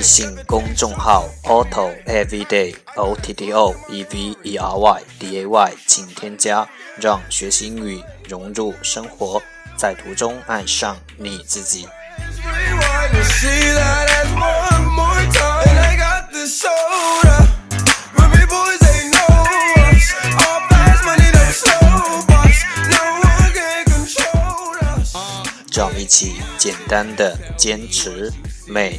微信公众号 Auto Everyday O T T O E V E R Y D A Y，请添加，让学习英语融入生活，在途中爱上你自己。让我们一起简单的坚持每。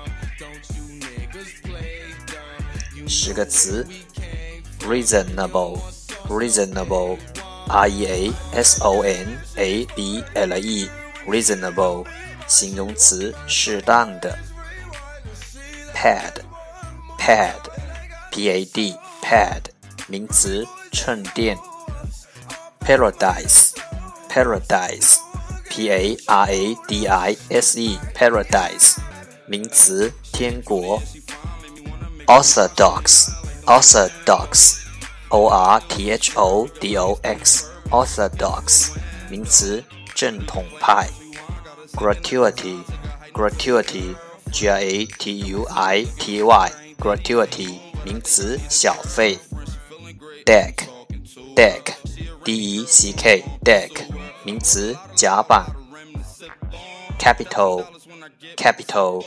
十个词：reasonable，reasonable，r e a s o n a b l e，reasonable，形容词，适当的。pad pad p a d pad 名词衬垫 paradise paradise p a r a d i s e paradise 名词天国 orthodox orthodox o r t h o d o x orthodox 名词正统派 gratuity gratuity g r a t u i t y gratuity 名词小费 deck deck d e c k deck 名词甲板 capital capital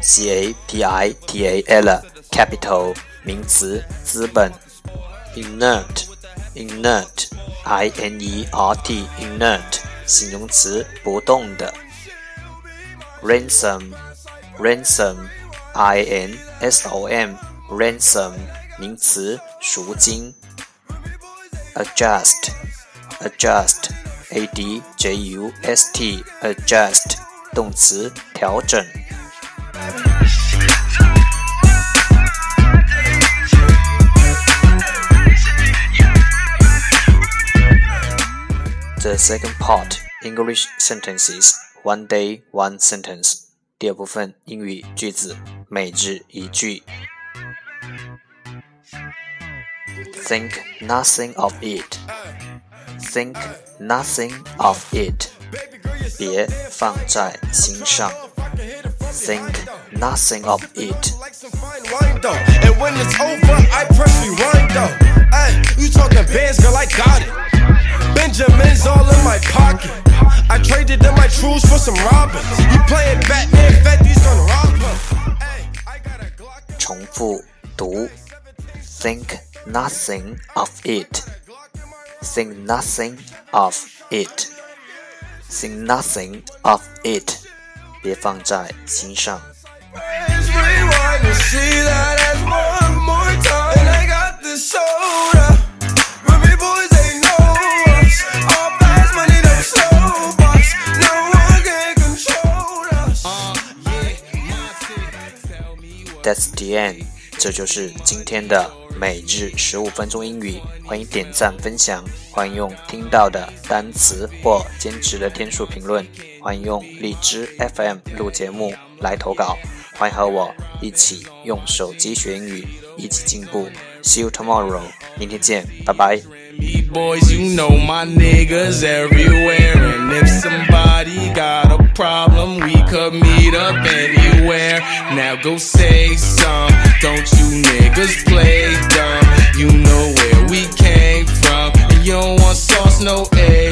c a p i t a l capital 名词资本 inert inert i n e r t inert 形容词不动的 ransom ransom i n s o m ransom 名词赎金 adjust adjust a d j u s t adjust 动词调整 The second part English sentences one day one sentence 第二部分英语句子每日一句。Think nothing of it. Think nothing of it. 别放在心上。Think nothing of it. Like some fine wine though. And when it's over, I press rewind though. Hey, you talking bands, girl, I got it. Benjamin's all in my pocket. I traded in my truths for some robbers. You playing Batman, Fetty's gonna rob him. Hey, I got a Glock. 重复读。Think nothing of it. Think nothing of it. Think nothing of it. 别放在心上。 Let's rewind and see that That's the end. 这就是今天的每日十五分钟英语。欢迎点赞分享，欢迎用听到的单词或坚持的天数评论，欢迎用荔枝 FM 录节目来投稿，欢迎和我一起用手机学英语，一起进步。See you tomorrow，明天见，拜拜。Me boys, you know my niggas everywhere. And if somebody got a problem, we could meet up anywhere. Now go say some. Don't you niggas play dumb? You know where we came from. And you don't want sauce, no A1.